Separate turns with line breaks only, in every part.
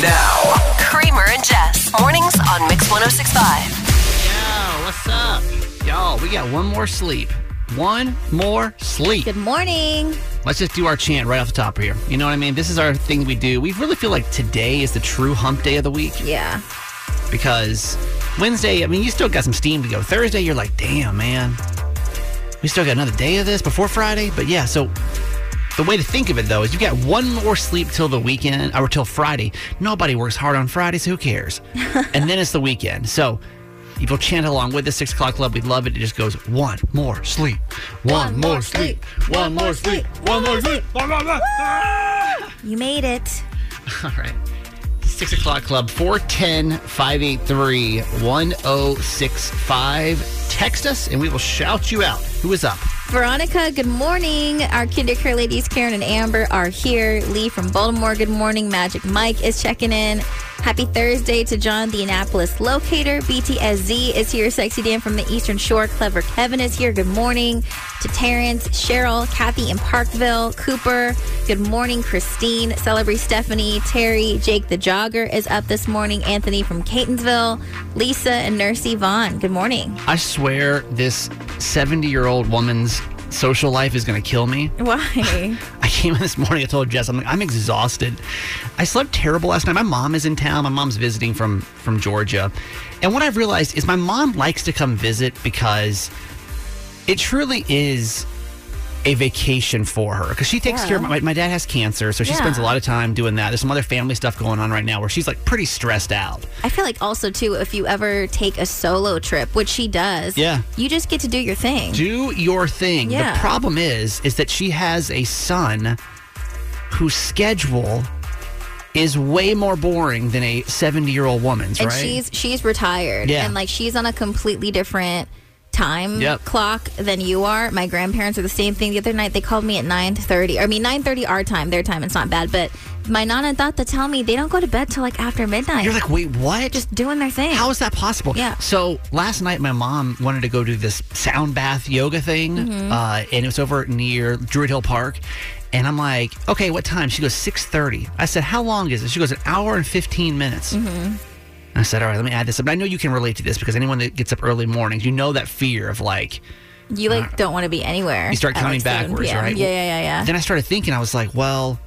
Now,
Kramer and Jess. Mornings on Mix 1065.
Yo, what's up? Y'all, we got one more sleep. One more sleep.
Good morning.
Let's just do our chant right off the top here. You know what I mean? This is our thing we do. We really feel like today is the true hump day of the week
Yeah.
because Wednesday, I mean, you still got some steam to go. Thursday, you're like, damn, man. We still got another day of this before Friday. But yeah, so the way to think of it though is you got one more sleep till the weekend or till Friday. Nobody works hard on Friday, so who cares? and then it's the weekend. So if you'll chant along with the six o'clock club, we'd love it. It just goes one more sleep, one, more sleep, one more sleep, one more sleep. Blah, blah, blah.
You made it.
All right. Six o'clock club, 410 583 1065. Text us and we will shout you out. Who is up?
Veronica, good morning. Our kindercare ladies, Karen and Amber, are here. Lee from Baltimore, good morning. Magic Mike is checking in. Happy Thursday to John, the Annapolis locator. BTSZ is here. Sexy Dan from the Eastern Shore. Clever Kevin is here. Good morning to Terrence, Cheryl, Kathy in Parkville, Cooper. Good morning, Christine, Celebrate Stephanie, Terry, Jake the Jogger is up this morning. Anthony from Catonsville, Lisa and Nurse Yvonne. Good morning.
I swear this 70 year old woman's social life is going to kill me.
Why?
I came in this morning. I told Jess, I'm like, I'm exhausted. I slept terrible last night. My mom is in town. My mom's visiting from from Georgia, and what I've realized is my mom likes to come visit because it truly is a vacation for her because she takes
Yeah.
care of my, my dad has cancer so she
Yeah.
spends a lot of time doing that there's some other family stuff going on right now where she's like pretty stressed out
I feel like also too, if you ever take a solo trip, which she does,
Yeah.
you just get to do your thing.
do your thing
Yeah.
the problem is is that she has a son whose schedule is way more boring than a 70 year old woman's
and
right
she's she's retired,
Yeah.
and like she's on a completely different time
Yep.
clock than you are. My grandparents are the same thing. The other night they called me at nine thirty. I mean nine thirty our time, their time. It's not bad, but my nana and tata tell me they don't go to bed till like after midnight.
you're like wait what
just doing their thing.
How is that possible?
Yeah.
So last night, my mom wanted to go do this sound bath yoga thing,
Mm-hmm.
uh, and it was over near Druid Hill Park. And I'm like, okay, what time? She goes six thirty. I said, how long is it? She goes an hour and fifteen minutes.
Mm-hmm.
I said, all right, let me add this up. And I know you can relate to this because anyone that gets up early mornings, you know that fear of like
you like don't want to be anywhere.
uh, you start counting
like,
backwards, right?
Yeah, yeah, yeah, yeah.
Then I started thinking, I was like, well,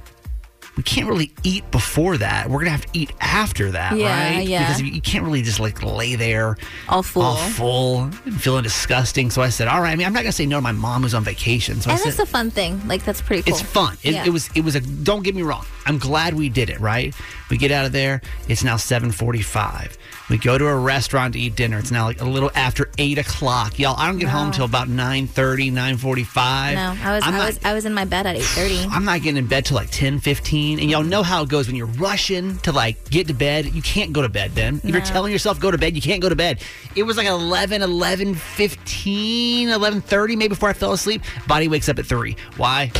we can't really eat before that. We're gonna have to eat after that,
Yeah,
right?
yeah.
Because you you can't really just like lay there
All full.
all full and feeling disgusting. So I said, all right. I mean, I'm not gonna say no to my mom who's on vacation. So I
and
said,
that's a fun thing. Like that's pretty cool.
it's fun. It,
Yeah.
it was. It was a. Don't get me wrong. I'm glad we did it. Right. We get out of there. It's now 7:45. We go to a restaurant to eat dinner. It's now like a little after eight o'clock. Y'all, I don't get home
No.
till about 9:30, 9:45.
No, I was
I'm
I
not-
was I was in my bed at eight thirty.
I'm not getting in bed till like 10, 15. And y'all know how it goes when you're rushing to like get to bed. You can't go to bed then. If you're telling yourself go to bed, you can't go to bed. It was like 11, 11, 15, 11, 30 maybe before I fell asleep. Body wakes up at 3. Why?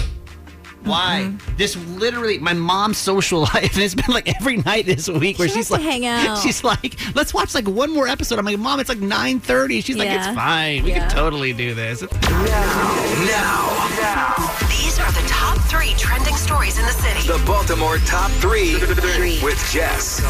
Why? Mm-hmm. This literally my mom's social life, and it's been like every night this week where
She
she's like,
hang out.
she's like, let's watch like one more episode. I'm like, mom, it's like 9:30. She's like, it's fine. We
Yeah.
can totally do this.
now,
These are the top three trending stories in the city.
the Baltimore top three with Jess.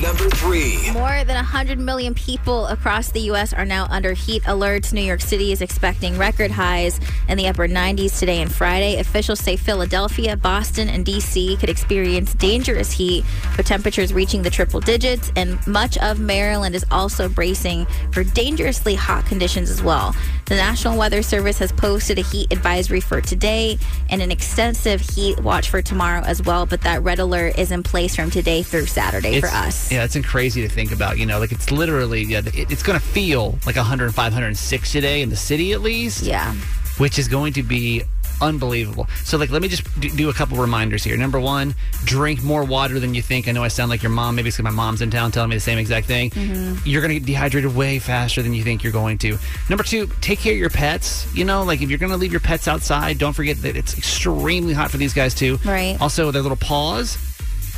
Number three.
More than 100 million people across the U.S. are now under heat alerts. New York City is expecting record highs in the upper 90s today and Friday. Officials say Philadelphia. Philadelphia, Boston, and D.C. could experience dangerous heat with temperatures reaching the triple digits, and much of Maryland is also bracing for dangerously hot conditions as well. The National Weather Service has posted a heat advisory for today and an extensive heat watch for tomorrow as well, but that red alert is in place from today through Saturday for us.
Yeah, it's crazy to think about. You know, like it's literally, yeah, it, it's going to feel like 105, 106 today in the city at least.
Yeah.
Which is going to be unbelievable. So, like, let me just do, a couple reminders here. Number one, drink more water than you think. I know I sound like your mom. Maybe it's because my mom's in town telling me the same exact thing. Mm-hmm. You're going to get dehydrated way faster than you think you're going to. Number two, take care of your pets. You know, like if you're going to leave your pets outside, don't forget that it's extremely hot for these guys too.
Right.
Also, their little paws.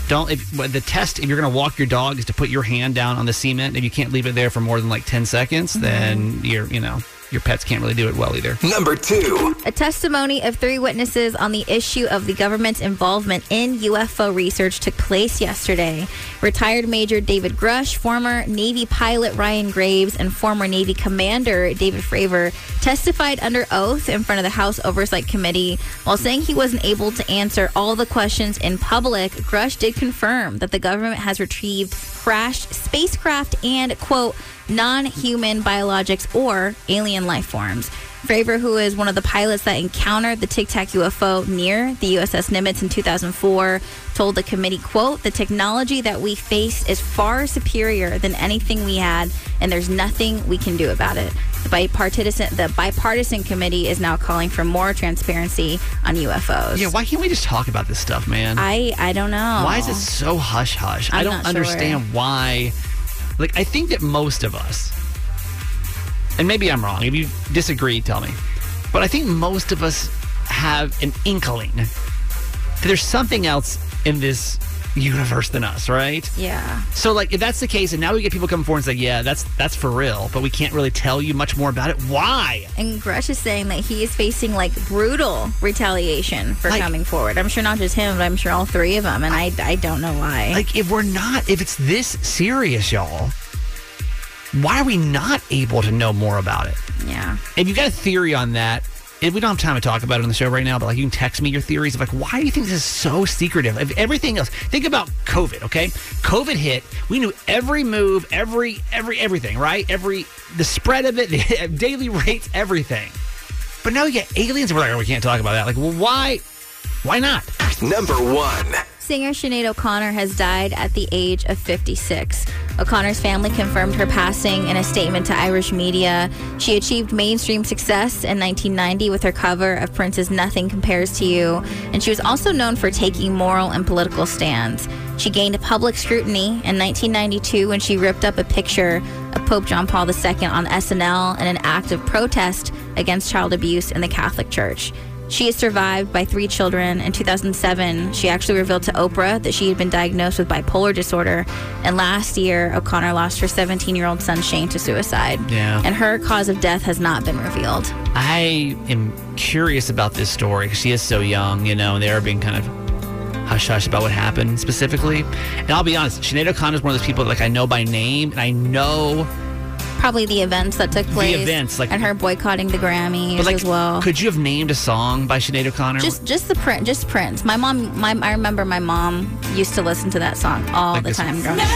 Don't if the test if you're going to walk your dog is to put your hand down on the cement. If you can't leave it there for more than like ten seconds, mm-hmm. then you're you know your pets can't really do it well either.
Number two.
A testimony of three witnesses on the issue of the government's involvement in UFO research took place yesterday. Retired Major David Grusch, former Navy pilot Ryan Graves, and former Navy Commander David Fravor testified under oath in front of the House Oversight Committee. While saying he wasn't able to answer all the questions in public, Grusch did confirm that the government has retrieved crashed spacecraft and, quote, non human biologics or alien life forms. Fravor, who is one of the pilots that encountered the Tic Tac UFO near the USS Nimitz in 2004, told the committee, quote, the technology that we face is far superior than anything we had, and there's nothing we can do about it. The bipartisan, the bipartisan committee is now calling for more transparency on UFOs.
Yeah, why can't we just talk about this stuff, man?
I, I don't know.
Why is it so hush hush? I
I'm
don't
not sure.
understand why. Like, I think that most of us, and maybe I'm wrong. If you disagree, tell me. But I think most of us have an inkling that there's something else in this universe than us, right?
Yeah.
So, like, if that's the case, and now we get people coming forward and say, "Yeah, that's that's for real," but we can't really tell you much more about it. Why?
And Grusch is saying that he is facing like brutal retaliation for
Like-
coming forward. I'm sure not just him, but I'm sure all three of them. And I, I don't know why.
Like, if we're not, if it's this serious, y'all, why are we not able to know more about it?
yeah.
If you got a theory on that, if we don't have time to talk about it on the show right now, but like you can text me your theories of like why do you think this is so secretive? If everything else, think about COVID. Okay, COVID hit. We knew every move, every every everything, right? Every the spread of it, the daily rates, everything. But now you get aliens, we're like, oh, we can't talk about that. Like, well, why? Why not?
Number one.
Singer Sinead O'Connor has died at the age of 56. O'Connor's family confirmed her passing in a statement to Irish media. She achieved mainstream success in 1990 with her cover of Prince's Nothing Compares to You, and she was also known for taking moral and political stands. She gained public scrutiny in 1992 when she ripped up a picture of Pope John Paul II on SNL in an act of protest against child abuse in the Catholic Church. She is survived by three children. In 2007, she actually revealed to Oprah that she had been diagnosed with bipolar disorder. And last year, O'Connor lost her 17 year old son, Shane, to suicide.
Yeah.
And her cause of death has not been revealed.
I am curious about this story because she is so young, you know, and they are being kind of hush hush about what happened specifically. And I'll be honest, Sinead O'Connor is one of those people that, like I know by name, and I know,
Probably the events that took place.
The events, like-
and her boycotting the Grammys
like,
as well.
could you have named a song by Sinead O'Connor?
just just the print, just Prince. My mom, my I remember my mom used to listen to that song all
Like
the time growing up.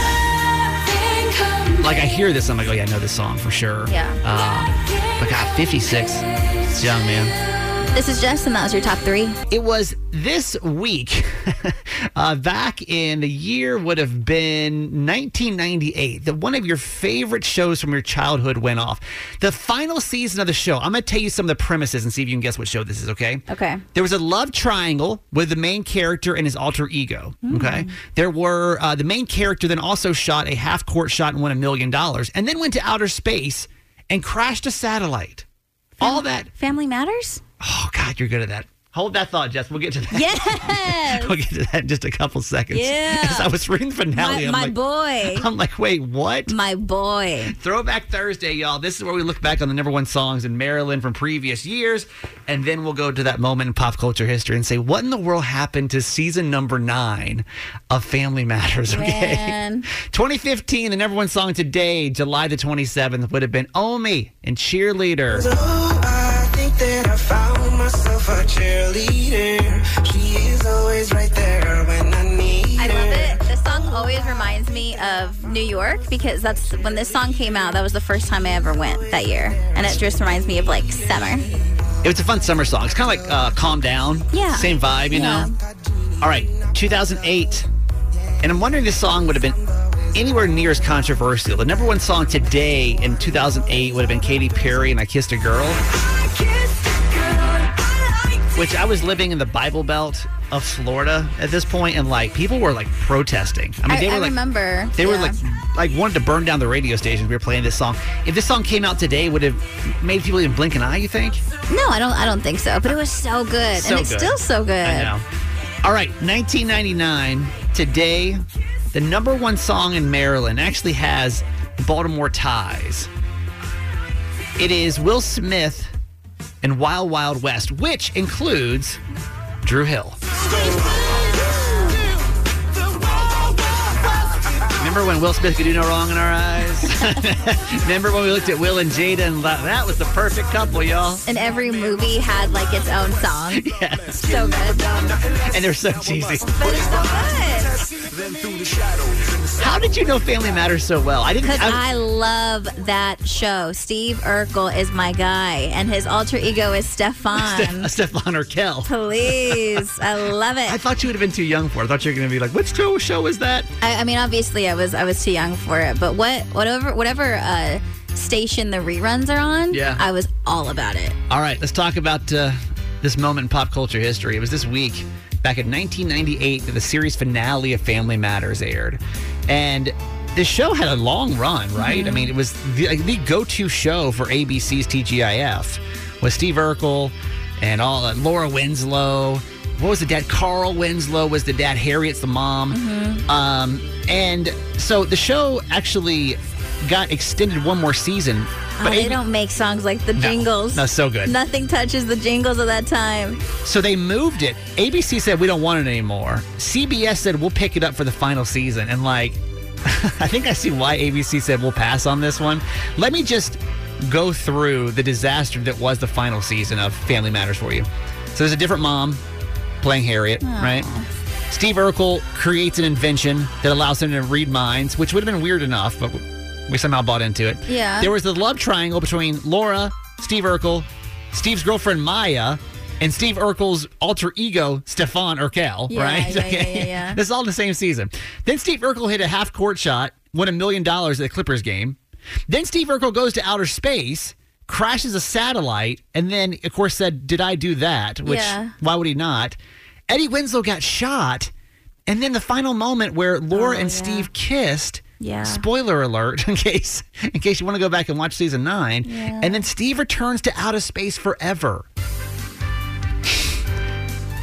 like I hear this, I'm like, oh yeah, I know this song for sure.
Yeah.
Um, but God, 56, it's young man.
This is Jess, and that was your top three.
It was this week, uh, back in the year would have been 1998, that one of your favorite shows from your childhood went off. The final season of the show, I'm going to tell you some of the premises and see if you can guess what show this is, okay?
Okay.
There was a love triangle with the main character and his alter ego. Okay. There were, uh, the main character then also shot a half court shot and won a million dollars and then went to outer space and crashed a satellite. All that
Family Matters.
Oh God, you're good at that. Hold that thought, Jess. We'll get to that.
Yes.
We'll get to that in just a couple seconds.
Yeah.
As I was reading the finale,
my
I'm
my
like,
boy.
I'm like, wait, what?
My boy.
Throwback Thursday, y'all. This is where we look back on the number one songs in Maryland from previous years, and then we'll go to that moment in pop culture history and say, what in the world happened to season number nine of Family Matters? Okay.
Man.
2015, the number one song today, July the 27th, would have been Omi and Cheerleader.
Found myself a cheerleader. She is always right there when I need
I love it. This song always reminds me of New York because that's when this song came out. That was the first time I ever went that year, and it just reminds me of like summer.
It was a fun summer song. It's kind of like uh, Calm Down.
Yeah.
Same vibe, you
Yeah.
know? All right, 2008. And I'm wondering if this song would have been anywhere near as controversial. The number one song today in 2008 would have been Katy Perry and I Kissed a Girl, which I was living in the Bible Belt of Florida at this point, and like people were like protesting. I mean,
I,
they were
I
like,
remember.
They were like like wanted to burn down the radio stations. We were playing this song. If this song came out today, would it have made people even blink an eye? You think?
no, I don't. I don't think so. But it was so good,
So
and it's
good.
still so good.
I know. All right, 1999. Today, the number one song in Maryland actually has Baltimore ties. It is Will Smith and Wild Wild West, which includes Dru Hill. Remember when Will Smith could do no wrong in our eyes? Remember when we looked at Will and Jada and thought that was the perfect couple, y'all?
And every movie had like its own song. Yes. So good.
And they're so cheesy.
But it's so good.
How did you know Family Matters so well? I didn't.
Because
I-
I love that show. Steve Urkel is my guy, and his alter ego is Stefan.
Stefan Urkel.
Please, I love it.
I thought you would have been too young for it. I thought you were going to be like, which show, show is that?
I, I mean, obviously, I was I was too young for it, but what whatever whatever uh, station the reruns are on,
Yeah.
I was all about it.
All right, let's talk about uh, this moment in pop culture history. It was this week, back in 1998, that the series finale of Family Matters aired. And the show had a long run, right? I mean, it was the, the go to show for ABC's TGIF with Steve Urkel and all uh, Laura Winslow. What was the dad? Carl Winslow was the dad. Harriet's the mom. Um, and so the show actually got extended one more season.
Oh, they don't make songs like the jingles.
no, so good.
Nothing touches the jingles of that time.
So they moved it. ABC said we don't want it anymore. CBS said we'll pick it up for the final season. And like, I think I see why ABC said we'll pass on this one. Let me just go through the disaster that was the final season of Family Matters for you. So there's a different mom playing Harriet, right? Steve Urkel creates an invention that allows him to read minds, which would have been weird enough, but we somehow bought into it.
Yeah.
There was the love triangle between Laura, Steve Urkel, Steve's girlfriend Myra, and Steve Urkel's alter ego, Stefan Urkel,
Yeah,
right?
yeah, yeah, yeah, yeah.
this is all the same season. Then Steve Urkel hit a half court shot, won a million dollars at the Clippers game. Then Steve Urkel goes to outer space, crashes a satellite, and then, of course, said, Did I do that? Which,
Yeah.
why would he not? Eddie Winslow got shot. And then the final moment where Laura
Oh,
and
yeah.
Steve kissed.
Yeah.
Spoiler alert, in case in case you want to go back and watch season nine.
Yeah.
And then Steve returns to outer space forever.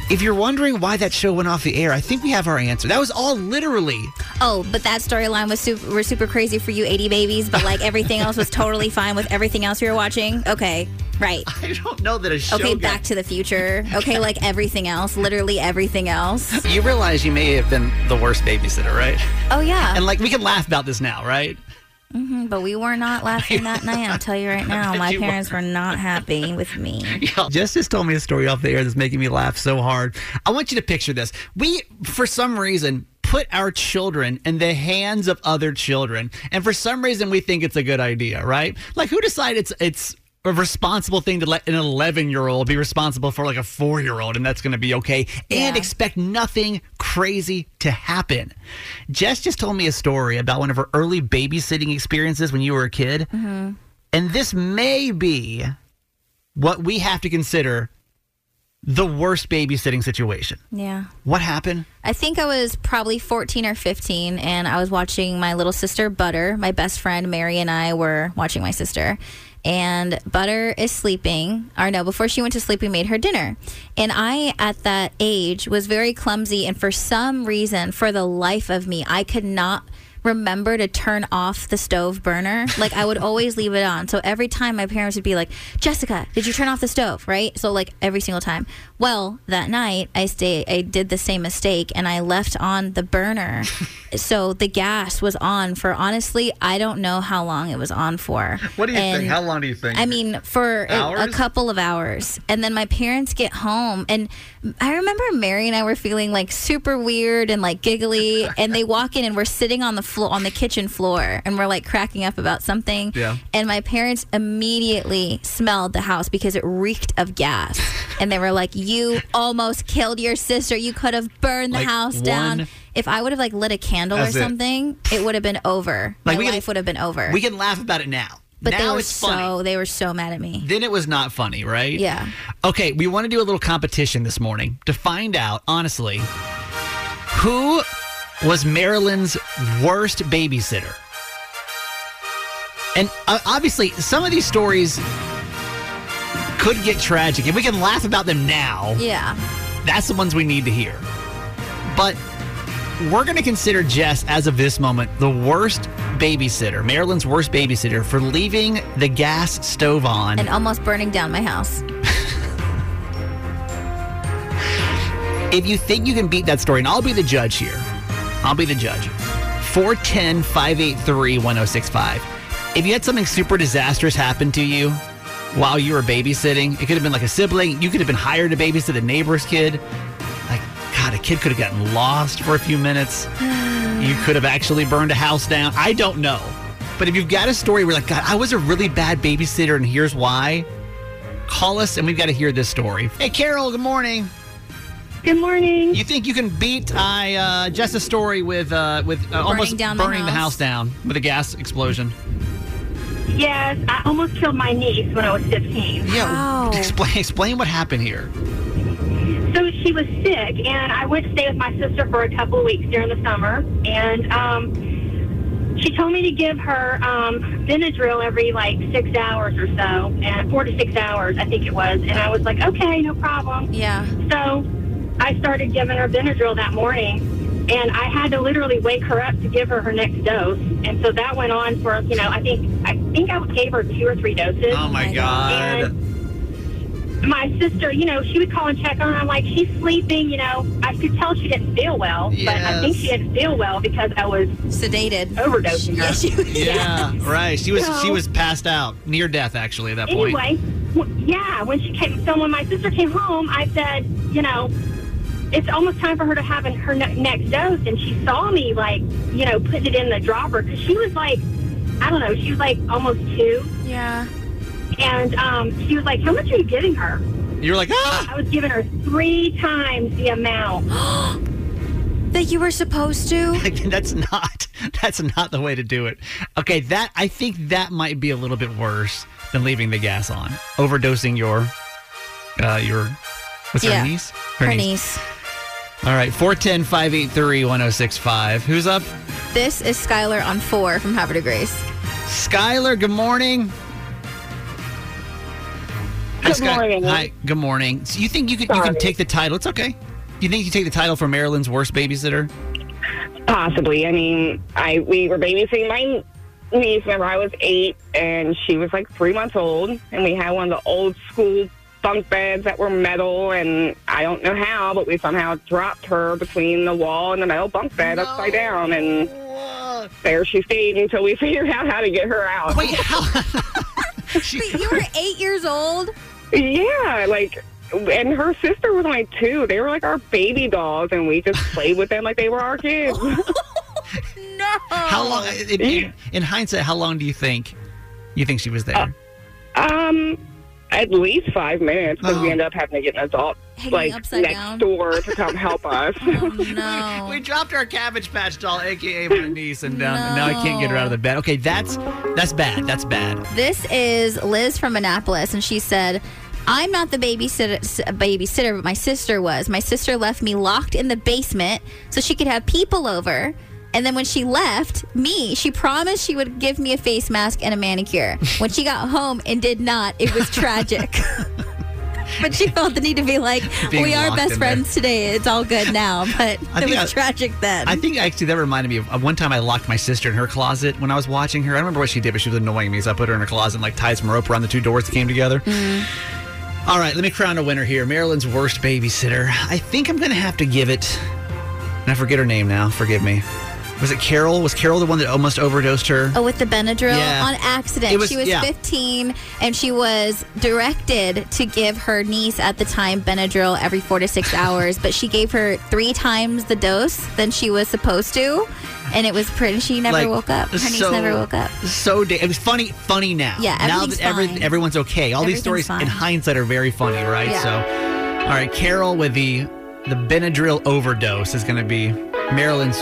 If you're wondering why that show went off the air, I think we have our answer. That was all literally.
Oh, but that storyline was super, were super crazy for you 80 babies, but like everything else was totally fine with everything else you were watching. Okay, right.
I don't know that a show.
Okay,
got-
Back to the Future. Okay, like everything else, literally everything else.
You realize you may have been the worst babysitter, right?
Oh yeah,
And like we can laugh about this now, right?
Mm-hmm, but we were not laughing that night. I'll tell you right now, my
you
parents were not happy with me.
Y'all, Jess just told me a story off the air that's making me laugh so hard. I want you to picture this. We, for some reason, put our children in the hands of other children, and for some reason, we think it's a good idea, right? Like, who decided it's it's a responsible thing to let an 11 year old be responsible for like a four year old, and that's going to be okay, and
Yeah.
expect nothing crazy to happen. Jess just told me a story about one of her early babysitting experiences when you were a kid, mm-hmm. and this may be what we have to consider the worst babysitting situation.
Yeah.
What happened?
I think I was probably 14 or 15, and I was watching my little sister, Butter. My best friend, Mary, and I were watching my sister. And Butter is sleeping, or no, before she went to sleep, we made her dinner. And I, at that age, was very clumsy. And for some reason, for the life of me, I could not remember to turn off the stove burner. Like I would always leave it on. So every time my parents would be like, "Jessica, did you turn off the stove?" Right? So like every single time. Well, that night I stay I did the same mistake and I left on the burner. so the gas was on for honestly, I don't know how long it was on for.
What do you
And
think? How long do you think?
I mean, for a, a couple of hours. And then my parents get home. And I remember Mary and I were feeling like super weird and like giggly. and they walk in and we're sitting on the floor, on the kitchen floor, and we're like cracking up about something.
Yeah.
And my parents immediately smelled the house because it reeked of gas. and they were like, You almost killed your sister. You could have burned the
Like,
house down. If I would have like lit a candle or
it.
something, it, would have been over.
Like,
My life would have been over.
We can laugh about it now.
but
now
they were
it's funny.
so they were so mad at me.
then it was not funny, right?
Yeah.
Okay, we want to do a little competition this morning to find out, honestly, who was Maryland's worst babysitter. And uh, obviously, some of these stories could get tragic. If we can laugh about them now,
Yeah.
that's the ones we need to hear. But we're going to consider Jess, as of this moment, the worst babysitter, Maryland's worst babysitter, for leaving the gas stove on.
and almost burning down my house.
If you think you can beat that story, and I'll be the judge here, I'll be the judge. 410 583 1065. If you had something super disastrous happen to you while you were babysitting, it could have been like a sibling, you could have been hired to babysit a neighbor's kid. Like, God, a kid could have gotten lost for a few minutes. you could have actually burned a house down. I don't know. But if you've got a story where, like, God, I was a really bad babysitter and here's why, call us and we've got to hear this story. Hey, Carol, good morning.
Good morning.
You think you can beat I uh, Jess's story with uh, with uh, almost
down
burning the
house?
house down with a gas explosion?
Yes, I almost killed my niece when I was 15.
Yeah.
Wow.
Explain explain what happened here.
So she was sick, and I went to stay with my sister for a couple of weeks during the summer. And um, she told me to give her um, Benadryl every like six hours or so, and four to six hours, I think it was. And I was like, okay, no problem.
Yeah.
So I started giving her Benadryl that morning, and I had to literally wake her up to give her her next dose. And so that went on for you know I think I think I gave her two or three doses.
Oh my
my
god.
And my sister, you know, she would call and check on her. I'm like, she's sleeping. You know, I could tell she didn't feel well, but I think she didn't feel well because I was
Sedated.
overdosing her.
Yeah, she was.
Yeah, right. She was she was passed out, near death actually at that point.
Anyway, w- yeah, when she came, so when my sister came home, I said, you know, it's almost time for her to have an- her ne- next dose, and she saw me like, you know, put it in the dropper because she was like, I don't know, she was like almost two,
Yeah.
and um, she was like, how much are you giving her?
You're like, ah!
I was giving her three times the amount.
That you were supposed to.
that's not that's not the way to do it. Okay, that I think that might be a little bit worse than leaving the gas on. Overdosing your uh your what's
Yeah.
her niece?
Her niece.
All right, 410-583-1065. Who's up?
This is Skylar on four from Havre de Grace.
Skylar, good morning. Hi,
Good
Sky-
morning.
Hi, good morning. So you think you could you can
Sorry.
take the title? It's okay. You think you take the title for Maryland's worst babysitter?
Possibly. I mean, I we were babysitting my niece whenever I was eight, and she was like three months old, and we had one of the old school bunk beds that were metal, and I don't know how, but we somehow dropped her between the wall and the metal bunk bed upside down, and there she stayed until we figured out how to get her out.
Wait, how? she,
Wait, you were eight years old?
Yeah, like. And her sister was like two. They were like our baby dolls, and we just played with them like they were our kids.
No.
how long? In, in, in hindsight, how long do you think you think she was there?
Um, at least five minutes because
Oh.
we end up having to get an adult
Hanging
like
upside
next
down?
door to come help us.
Oh, no.
we dropped our Cabbage Patch doll, aka my niece, and, um, and now I can't get her out of the bed. Okay, that's that's bad. That's bad.
This is Liz from Annapolis, and she said, I'm not the babysitter, babysitter, but my sister was. My sister left me locked in the basement so she could have people over. And then when she left me, she promised she would give me a face mask and a manicure. When she got home and did not, it was tragic. but she felt the need to be like,
Being
we are best friends today. It's all good now. But
I
it was
I-
tragic then.
I think actually that reminded me of one time I locked my sister in her closet when I was watching her. I remember what she did, but she was annoying me. So I put her in her closet and like tied some rope around the two doors that came together. Mm-hmm. All right, let me crown a winner here. Maryland's worst babysitter. I think I'm going to have to give it. And I forget her name now. Forgive me. Was it Carol? Was Carol the one that almost overdosed her?
Oh, with the Benadryl
Yeah.
on accident.
Was-
she was
yeah.
15 and she was directed to give her niece at the time Benadryl every four to six hours, but she gave her three times the dose than she was supposed to. And it was pretty, she never
Like,
woke up. Her niece
so-
never woke up.
So da- it was funny, funny now.
Yeah,
now that every,
fine.
everyone's okay. All these stories
fine.
in hindsight are very funny, right?
Yeah.
So, all right, Carol with the the Benadryl overdose is going to be Maryland's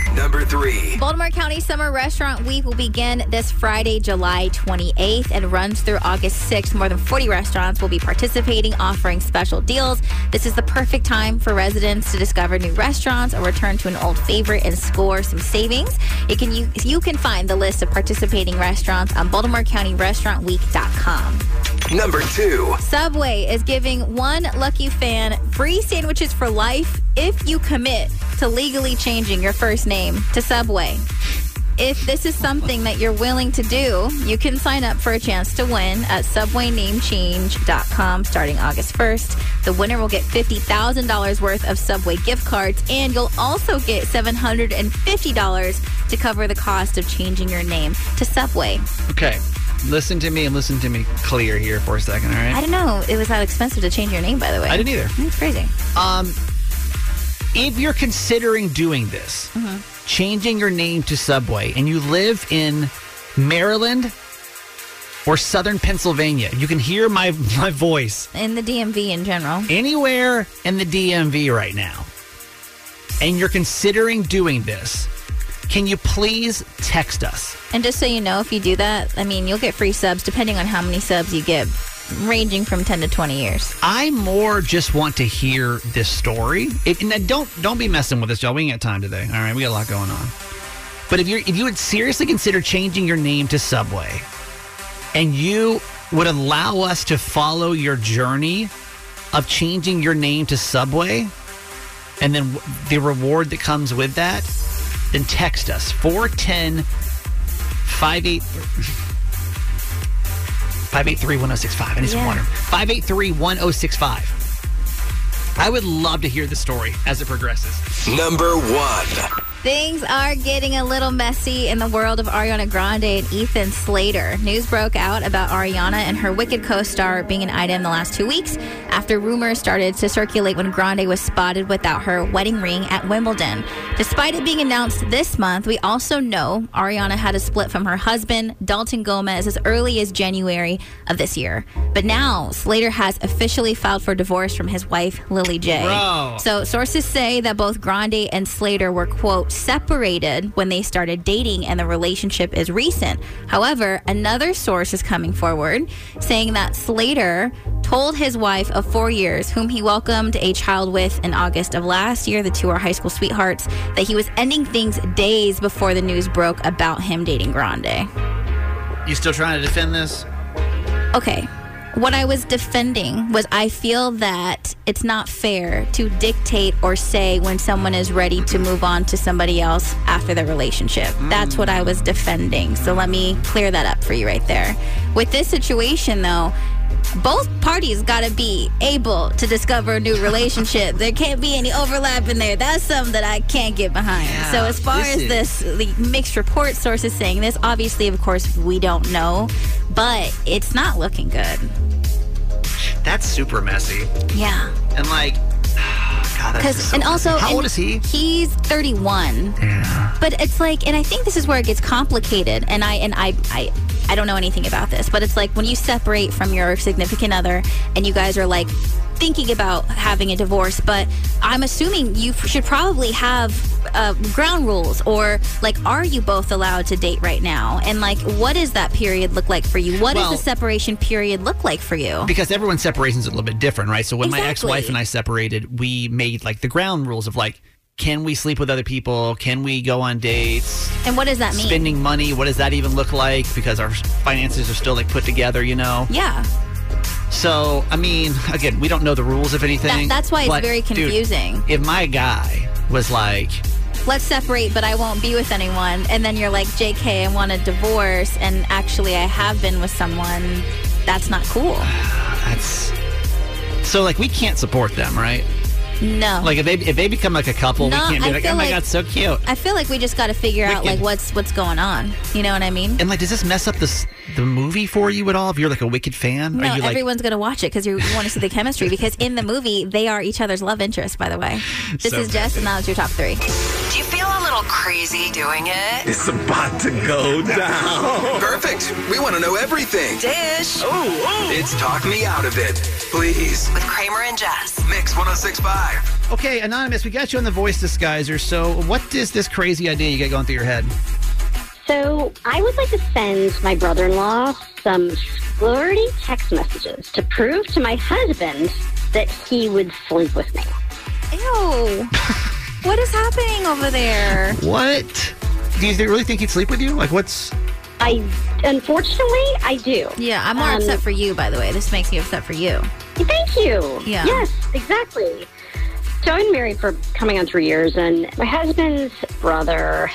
Number 3.
Baltimore County Summer Restaurant Week will begin this Friday, July 28th, and runs through August 6th. More than 40 restaurants will be participating, offering special deals. This is the perfect time for residents to discover new restaurants or return to an old favorite and score some savings. You can you, you can find the list of participating restaurants on BaltimoreCountyRestaurantWeek.com.
Number 2.
Subway is giving one lucky fan free sandwiches for life if you commit to legally changing your first name to Subway. If this is something that you're willing to do, you can sign up for a chance to win at subwaynamechange.com starting August 1st. The winner will get $50,000 worth of Subway gift cards, and you'll also get $750 to cover the cost of changing your name to Subway.
Okay, listen to me and listen to me clear here for a second, all right?
I didn't know it was that expensive to change your name, by the way.
I didn't either.
That's crazy.
Um, if you're considering doing this,
Mm-hmm.
changing your name to Subway, and you live in Maryland or Southern Pennsylvania, you can hear my my voice
In the DMV in general.
anywhere in the DMV right now, and you're considering doing this. Can you please text us?
And just so you know, if you do that, I mean, you'll get free subs depending on how many subs you get, ranging from 10 to 20 years.
I more just want to hear this story. And don't don't be messing with us, y'all. We ain't got time today. All right, we got a lot going on. But if you're if you would seriously consider changing your name to Subway, and you would allow us to follow your journey of changing your name to Subway, and then the reward that comes with that, then text us 410 58 583 1065. I need some
Yeah.
water. 583 1065. I would love to hear the story as it progresses.
Number 1.
Things are getting a little messy in the world of Ariana Grande and Ethan Slater. News broke out about Ariana and her Wicked co star being an item the last two weeks after rumors started to circulate when Grande was spotted without her wedding ring at Wimbledon. Despite it being announced this month, we also know Ariana had a split from her husband, Dalton Gomez, as early as January of this year. But now, Slater has officially filed for divorce from his wife, Lilly Jay
Bro.
So sources say that both Grande and Slater were, quote, separated when they started dating and the relationship is recent. However, another source is coming forward saying that Slater told his wife of four years, whom he welcomed a child with in August of last year, the two are high school sweethearts, that he was ending things days before the news broke about him dating Grande.
You still trying to defend this?
Okay. What I was defending was I feel that it's not fair to dictate or say when someone is ready to move on to somebody else after the relationship. That's what I was defending. So let me clear that up for you right there. With this situation, though, both parties got to be able to discover a new relationship. there can't be any overlap in there. That's something that I can't get behind.
Yeah,
so as far as
is-
this the mixed report sources saying this, obviously, of course, we don't know, but it's not looking good.
That's super messy.
Yeah.
And like, God,
Because
so
and also,
how
and
old is he?
He's 31.
Yeah.
But it's like, and I think this is where it gets complicated. And I and I I I don't know anything about this, but it's like when you separate from your significant other and you guys are like thinking about having a divorce, but I'm assuming you should probably have uh, ground rules or like, are you both allowed to date right now? And like, what does that period look like for you? What does
Well-
the separation period look like for you?
Because everyone's separation is a little bit different, right? So when my ex-wife and I separated, we made like the ground rules of like, can we sleep with other people? Can we go on dates?
And what does that mean?
Spending money, what does that even look like? Because our finances are still like put together, you know?
yeah.
So, I mean, again, we don't know the rules of anything.
That- that's why it's
but,
very
dude,
confusing.
if my guy was like,
let's separate, but I won't be with anyone. And then you're like, JK, I want a divorce. And actually, I have been with someone. That's not cool.
that's so like we can't support them, right?
No.
Like if they if they become like a couple,
No,
we can't be
I
like,
feel
oh my
like-
god, so cute.
I feel like we just got to figure out like what's what's going on. You know what I mean?
And like, does this mess up this the movie for you at all? If you're like a Wicked fan,
No,
are you like
everyone's gonna watch it because you want to see the chemistry. Because in the movie, they are each other's love interest. By the way, this
So
is Jess, and that was your top three.
Do you feel a little crazy doing it?
It's about to go down. Perfect. We want to know everything.
Dish Oh.
It's Talk Me Out of It. Please.
with Kramer and Jess.
Mix 1065.
okay, anonymous? We got you on the voice disguiser. So, what is this crazy idea you got going through your head?
So I would like to send my brother-in-law some flirty text messages to prove to my husband that he would sleep with me.
Ew. what is happening over there?
What? Do you really think he'd sleep with you? Like, what's?
I, unfortunately, I do.
Yeah, I'm more
Um,
upset for you. By the way, this makes me upset for you.
Thank you.
Yeah.
Yes, exactly. So I've been married for coming on three years, and my husband's brother,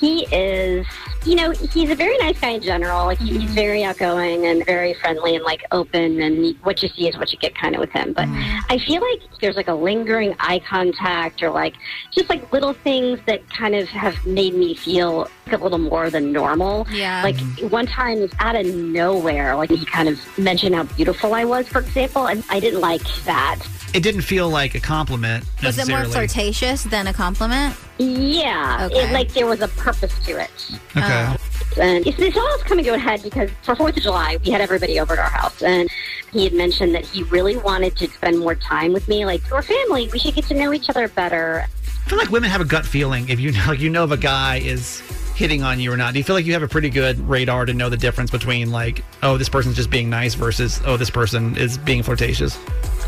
he is, you know, he's a very nice guy in general. Like he's mm-hmm. very outgoing and very friendly and like open, and what you see is what you get, kind of with him. But mm-hmm. I feel like there's like a lingering eye contact, or like just like little things that kind of have made me feel a little more than normal.
Yeah.
Like one time out of nowhere, like he kind of mentioned how beautiful I was, for example, and I didn't like that.
It didn't feel like a compliment.
Was it more flirtatious than a compliment?
Yeah,
Okay.
it, like there was a purpose to it.
Okay.
Um, and it's, this all coming to a head because for Fourth of July, we had everybody over at our house, and he had mentioned that he really wanted to spend more time with me. Like we're family, we should get to know each other better.
I feel like women have a gut feeling if you know, like you know if a guy is hitting on you or not. Do you feel like you have a pretty good radar to know the difference between like, oh, this person's just being nice versus oh, this person is being flirtatious?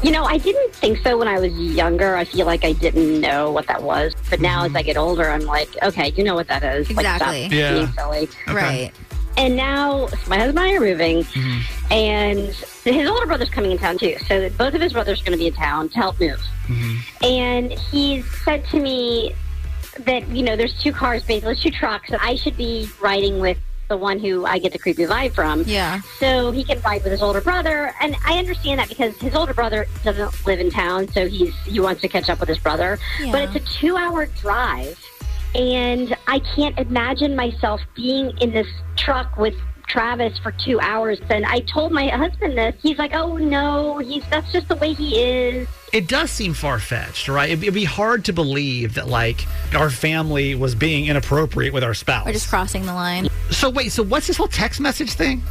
You know, I didn't think so when I was younger. I feel like I didn't know what that was, but now as I get older, I'm like, okay, you know what that is. Like,
Exactly.
Yeah.
being silly.
Right.
And now my husband and I are moving,
Mm-hmm.
and his older brother's coming in town too. So both of his brothers are going to be in town to help move.
Mm-hmm.
And he said to me that you know there's two cars, basically there's two trucks, and I should be riding with the one who I get the creepy vibe from.
Yeah.
So he can ride with his older brother, and I understand that because his older brother doesn't live in town, so he's he wants to catch up with his brother.
Yeah.
But it's a two-hour drive And I can't imagine myself being in this truck with Travis for two hours. And I told my husband this. He's like, "Oh no, he's that's just the way he is."
It does seem far fetched, right? It'd, it'd be hard to believe that like our family was being inappropriate with our spouse.
Or just crossing the line.
So wait, so what's this whole text message thing?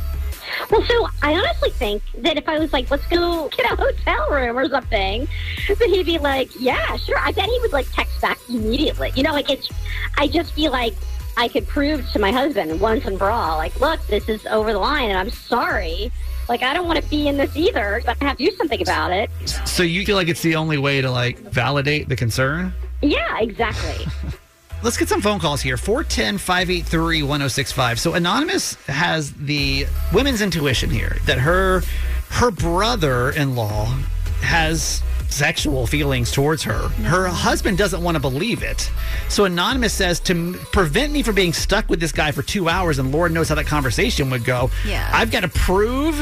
Well, so I honestly think that if I was like, let's go get a hotel room or something, that he'd be like, yeah, sure. I bet he would like text back immediately. You know, like it's, I just feel like I could prove to my husband once and for all, like, look, this is over the line and I'm sorry. Like, I don't want to be in this either, but I have to do something about it.
So you feel like it's the only way to like validate the concern?
Yeah, exactly.
Let's get some phone calls here. 410 583 1065. So Anonymous has the women's intuition here that her her brother in law has sexual feelings towards her. Her husband doesn't want to believe it. So Anonymous says to m- prevent me from being stuck with this guy for two hours, and Lord knows how that conversation would go.
Yeah.
I've got to prove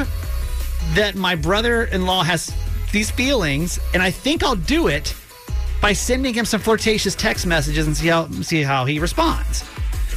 that my brother in law has these feelings, and I think I'll do it by sending him some flirtatious text messages and see how see how he responds.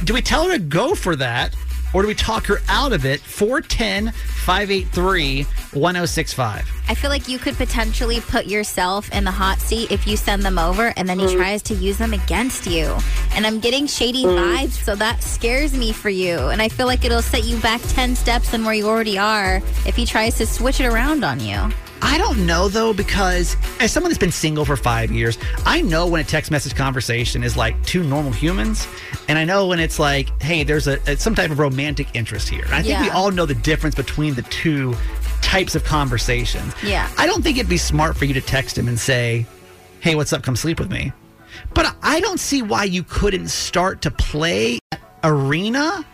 Do we tell her to go for that or do we talk her out of it? 410 583 1065.
I feel like you could potentially put yourself in the hot seat if you send them over and then he mm. tries to use them against you. And I'm getting shady mm. vibes, so that scares me for you. And I feel like it'll set you back 10 steps than where you already are if he tries to switch it around on you.
I don't know though, because as someone that's been single for five years, I know when a text message conversation is like two normal humans, and I know when it's like, hey, there's a, a- some type of romantic interest here. And I think we all know the difference between the two types of conversations.
Yeah.
I don't think it'd be smart for you to text him and say, hey, what's up? Come sleep with me. But I don't see why you couldn't start to play arena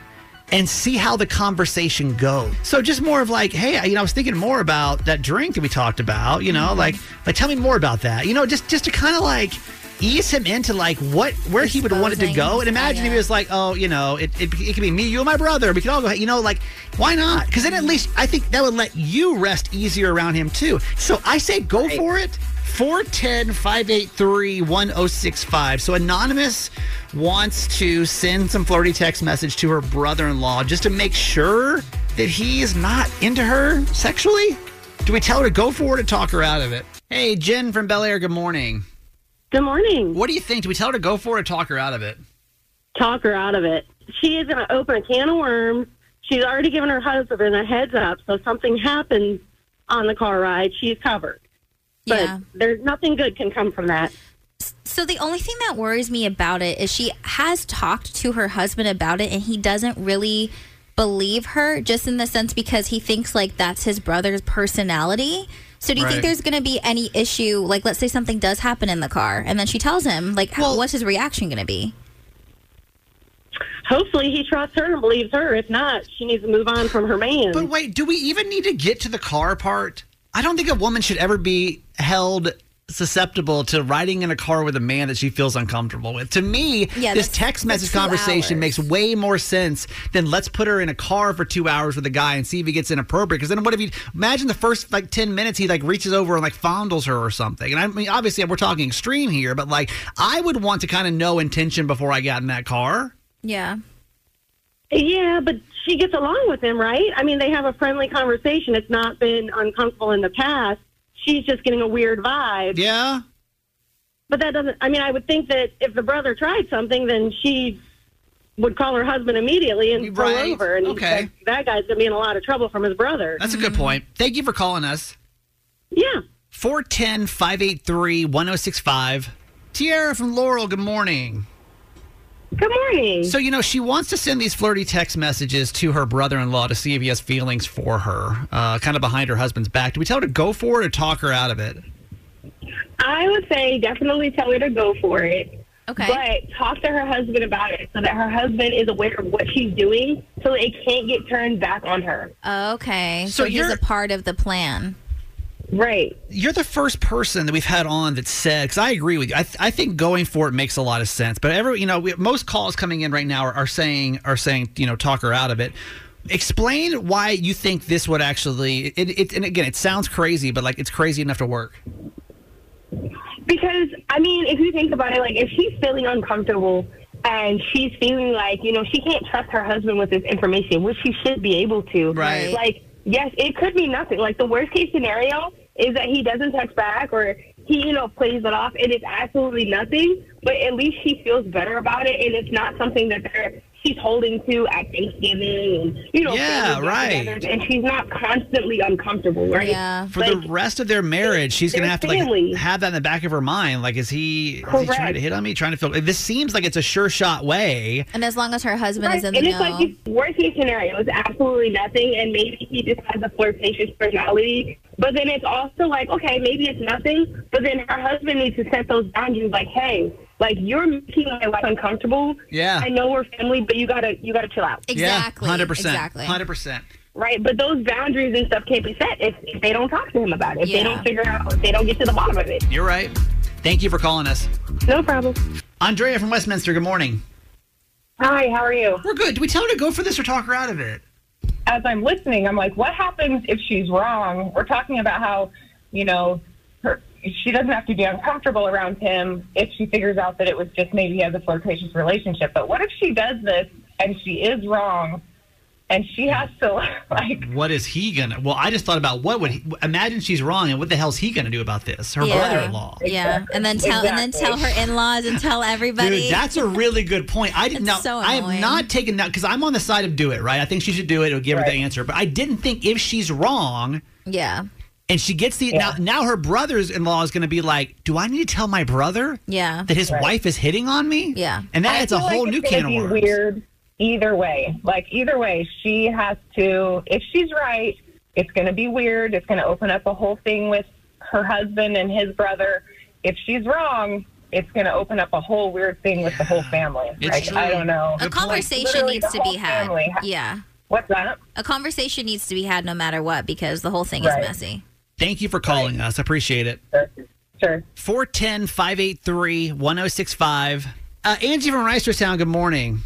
and see how the conversation goes. So just more of like, hey, you know, I was thinking more about that drink that we talked about. You know, like, mm-hmm. like tell me more about that. You know, just just to kind of like ease him into like what where he would want it to go. And imagine if he was like, oh, you know, it, it, it could be me, you, and my brother. We could all go. You know, like why not? Because then at mm-hmm. least I think that would let you rest easier around him too. So I say go for it. 410 583 1065. So Anonymous wants to send some flirty text message to her brother in law just to make sure that he is not into her sexually. Do we tell her to go for it or talk her out of it? Hey, Jen from Bel Air, good morning.
Good morning.
What do you think? Do we tell her to go for it or talk her out of it?
Talk her out of it. She is going to open a can of worms. She's already given her husband a heads up, so if something happens on the car ride, she's covered. But
Yeah.
there's nothing good can come from that.
So the only thing that worries me about it is she has talked to her husband about it and he doesn't really believe her just in the sense because he thinks like that's his brother's personality. So do you
Right.
think there's going to be any issue like let's say something does happen in the car and then she tells him like how, what's his reaction going to be?
Hopefully, he trusts her and believes her. If not, she needs to move on from her man.
But wait, do we even need to get to the car part? I don't think a woman should ever be held susceptible to riding in a car with a man that she feels uncomfortable with. To me,
Yeah,
this text message conversation
hours.
makes way more sense than let's put her in a car for two hours with a guy and see if he gets inappropriate. Because then what if you imagine the first like ten minutes he like reaches over and like fondles her or something? And I mean, obviously we're talking extreme here, but like I would want to kind of know intention before I got in that car.
Yeah.
Yeah, but she gets along with him, right? I mean, they have a friendly conversation. It's not been uncomfortable in the past. She's just getting a weird vibe.
Yeah.
But that doesn't, I mean, I would think that if the brother tried something, then she would call her husband immediately and pull
Right.
over. And
Okay.
that, that guy's going to be in a lot of trouble from his brother.
That's a good point. Thank you for calling us.
Yeah.
410 583 1065. Tiara from Laurel, good morning.
Good morning.
So, you know, she wants to send these flirty text messages to her brother in law to see if he has feelings for her, uh, kind of behind her husband's back. Do we tell her to go for it or talk her out of it?
I would say definitely tell her to go for it.
Okay.
But talk to her husband about it so that her husband is aware of what she's doing so it can't get turned back on her.
Okay.
So
So, he's
you're-
a part of the plan.
Right.
You're the first person that we've had on that said, because I agree with you. I, th- I think going for it makes a lot of sense. But every, you know, we, most calls coming in right now are, are saying, are saying, you know, talk her out of it. Explain why you think this would actually, it, it, and again, it sounds crazy, but like it's crazy enough to work.
Because I mean, if you think about it, like if she's feeling uncomfortable and she's feeling like you know she can't trust her husband with this information, which she should be able to.
Right.
Like, yes, it could be nothing. Like the worst case scenario is that he doesn't text back or he, you know, plays it off, and it's absolutely nothing. But at least she feels better about it, and it's not something that they're she's holding to at Thanksgiving and you know,
Yeah,
family
right.
get-togethers, And she's not constantly uncomfortable, right?
yeah For the rest of their marriage, she's going to have to like have that in the back of her mind. Like, is he, is he trying to hit on me? Trying to feel? This seems like it's a sure shot way.
And as long as her husband
Right,
is in the
and it's
know.
like his worst case scenario is absolutely nothing, and maybe he just has a flirtatious personality. But then it's also like, okay, maybe it's nothing, but then her husband needs to set those boundaries. Like, hey, like you're making my life uncomfortable.
Yeah.
I know we're family, but you gotta you gotta chill out.
Exactly, hundred percent, hundred percent.
Right, but those boundaries and stuff can't be set if, if they don't talk to him about it. If
Yeah.
they don't figure out, if they don't get to the bottom of it.
You're right. Thank you for calling us.
No problem.
Andrea from Westminster. Good morning.
Hi, how are you?
We're good. Do we tell her to go for this or talk her out of it?
As I'm listening, I'm like, what happens if she's wrong? We're talking about how, you know, her, she doesn't have to be uncomfortable around him if she figures out that it was just maybe he has a flirtatious relationship. But what if she does this and she is wrong and she has to, like,
What is he gonna? Well, I just thought about what would he? Imagine she's wrong, and what the hell's he gonna do about this? Her
Yeah.
brother-in-law.
Yeah, and then tell and then tell her in-laws and tell everybody.
Dude, that's a really good point. I didn't know.
It's so
I
annoying.
am not taking that because I'm on the side of do it. Right. I think she should do it. It'll give her the answer. But I didn't think if she's wrong.
Yeah.
And she gets the now. Now her brother's-in-law is going to be like, "Do I need to tell my brother
Yeah.
that his
Right.
wife is hitting on me?"
Yeah.
And that
I
a
feel like
whole
it's
new can of worms.
Weird either way. Like either way, she has to. If she's right, it's going to be weird. It's going to open up a whole thing with her husband and his brother. If she's wrong, it's going to open up a whole weird thing with the whole family.
It's
like
true.
I don't know.
A conversation
Literally
needs to be had.
family ha-
Yeah.
What's that?
A conversation needs to be had no matter what because the whole thing
Right.
is messy.
Thank you for calling us. I appreciate it.
Sure.
410 583 1065. Uh, Angie from Reisterstown, good morning.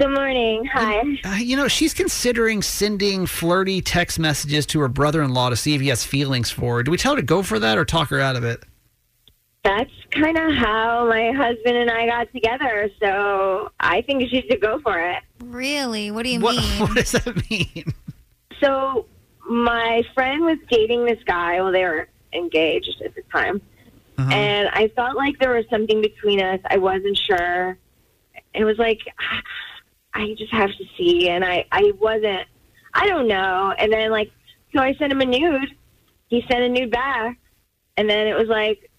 Good morning. Hi.
Uh, you know, she's considering sending flirty text messages to her brother in law to see if he has feelings for her. Do we tell her to go for that or talk her out of it?
That's kind of how my husband and I got together, so I think she should go for it.
Really? What do you
What,
mean?
what does that mean?
So my friend was dating this guy. Well, they were engaged at the time,
Uh-huh.
and I felt like there was something between us. I wasn't sure. It was like I just have to see, and I I wasn't. I don't know. And then like, so I sent him a nude. He sent a nude back, and then it was like,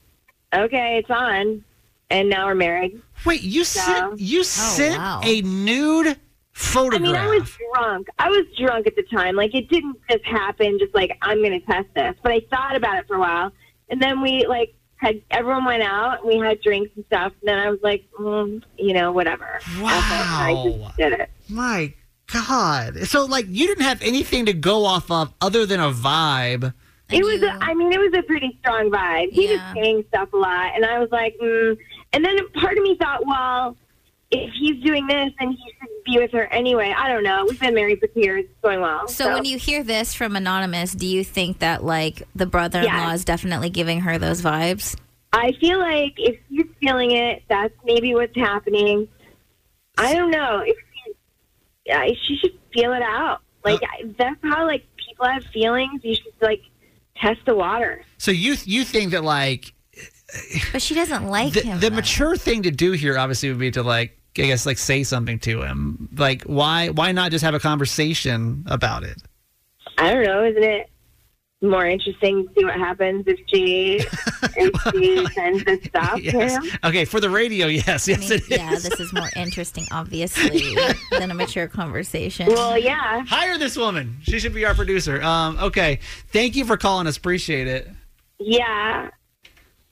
okay, it's on, and now we're married.
Wait, you sent you oh, sent a nude photograph.
I
photograph.
mean, I was drunk. I was drunk at the time. Like, it didn't just happen. Just like I'm going to test this, but I thought about it for a while, and then we like had everyone went out. We had drinks and stuff. And then I was like, mm, you know, whatever.
Wow.
I just did it.
My God. So, like, you didn't have anything to go off of other than a vibe.
It was. A, I mean, it was a pretty strong vibe. He was saying stuff a lot, and I was like, mm. and then part of me thought, well, if he's doing this, then he should be with her anyway. I don't know. We've been married for two years. It's going well.
So, when you hear this from Anonymous, do you think that like the brother-in-law
Yes.
is definitely giving her those vibes?
I feel like if he's feeling it, that's maybe what's happening. I don't know. If she, yeah, she should feel it out. Like I that's how like people have feelings. You should like test the water.
So, you you think that, like,
But she doesn't like
the,
him.
the mature thing to do here obviously would be to, like, I guess, like, say something to him. Like, why why not just have a conversation about it?
I don't know. Isn't it more interesting to see what happens if she if she sends this stuff to him?
Okay, for the radio, yes,
I
yes,
mean,
it is.
yeah, this is more interesting, obviously, than a mature conversation.
Well, yeah.
Hire this woman. She should be our producer. Um, okay. Thank you for calling us. Appreciate it.
Yeah.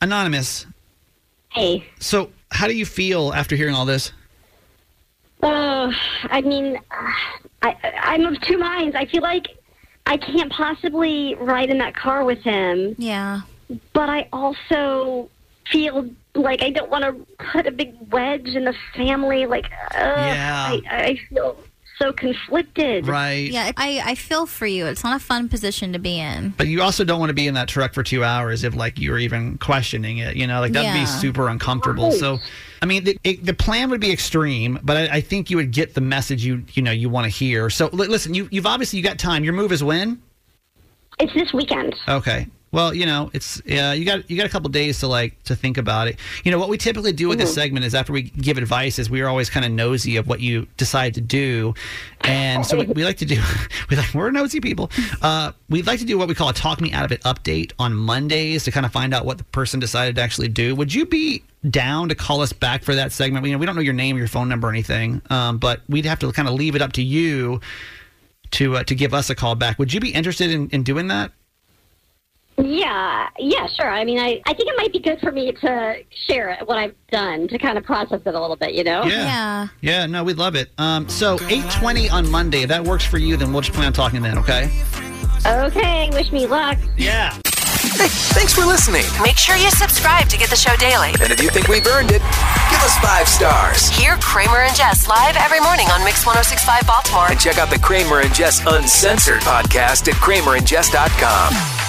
Anonymous.
Hey.
So, how do you feel after hearing all this?
Oh, I mean, I, I'm of two minds. I feel like I can't possibly ride in that car with him.
Yeah.
But I also feel like I don't want to put a big wedge in the family. Like, uh,
Yeah.
I, I feel so conflicted.
Right.
Yeah, I, I feel for you. It's not a fun position to be in.
But you also don't want to be in that truck for two hours if like you're even questioning it. You know, like that'd
Yeah.
be super uncomfortable.
Right.
So, I mean, the, it, the plan would be extreme, but I, I think you would get the message you you know you want to hear. So li- listen, you you've obviously you got time. Your move is when?
It's this weekend.
Okay. Well, you know, it's yeah, you got you got a couple days to like to think about it. You know, what we typically do with this
Mhm.
segment is after we give advice is we are always kind of nosy of what you decide to do. And so we, we like to do we like we're nosy people. Uh we'd like to do what we call a talk me out of it update on Mondays to kind of find out what the person decided to actually do. Would you be down to call us back for that segment? You know, we don't know your name or your phone number or anything. Um, but we'd have to kind of leave it up to you to uh, to give us a call back. Would you be interested in, in doing that?
Yeah, yeah, sure. I mean, I, I think it might be good for me to share it, what I've done to kind of process it a little bit, you know?
Yeah. Yeah, no, we'd love it. Um, so 820 on Monday, if that works for you, then we'll just plan on talking then, okay?
Okay, wish me luck.
Yeah.
Hey, thanks for listening.
Make sure you subscribe to get the show daily.
And if you think we've earned it, give us five stars.
Hear Kramer and Jess live every morning on Mix 1065 Baltimore.
And check out the Kramer and Jess Uncensored podcast at kramerandjess.com.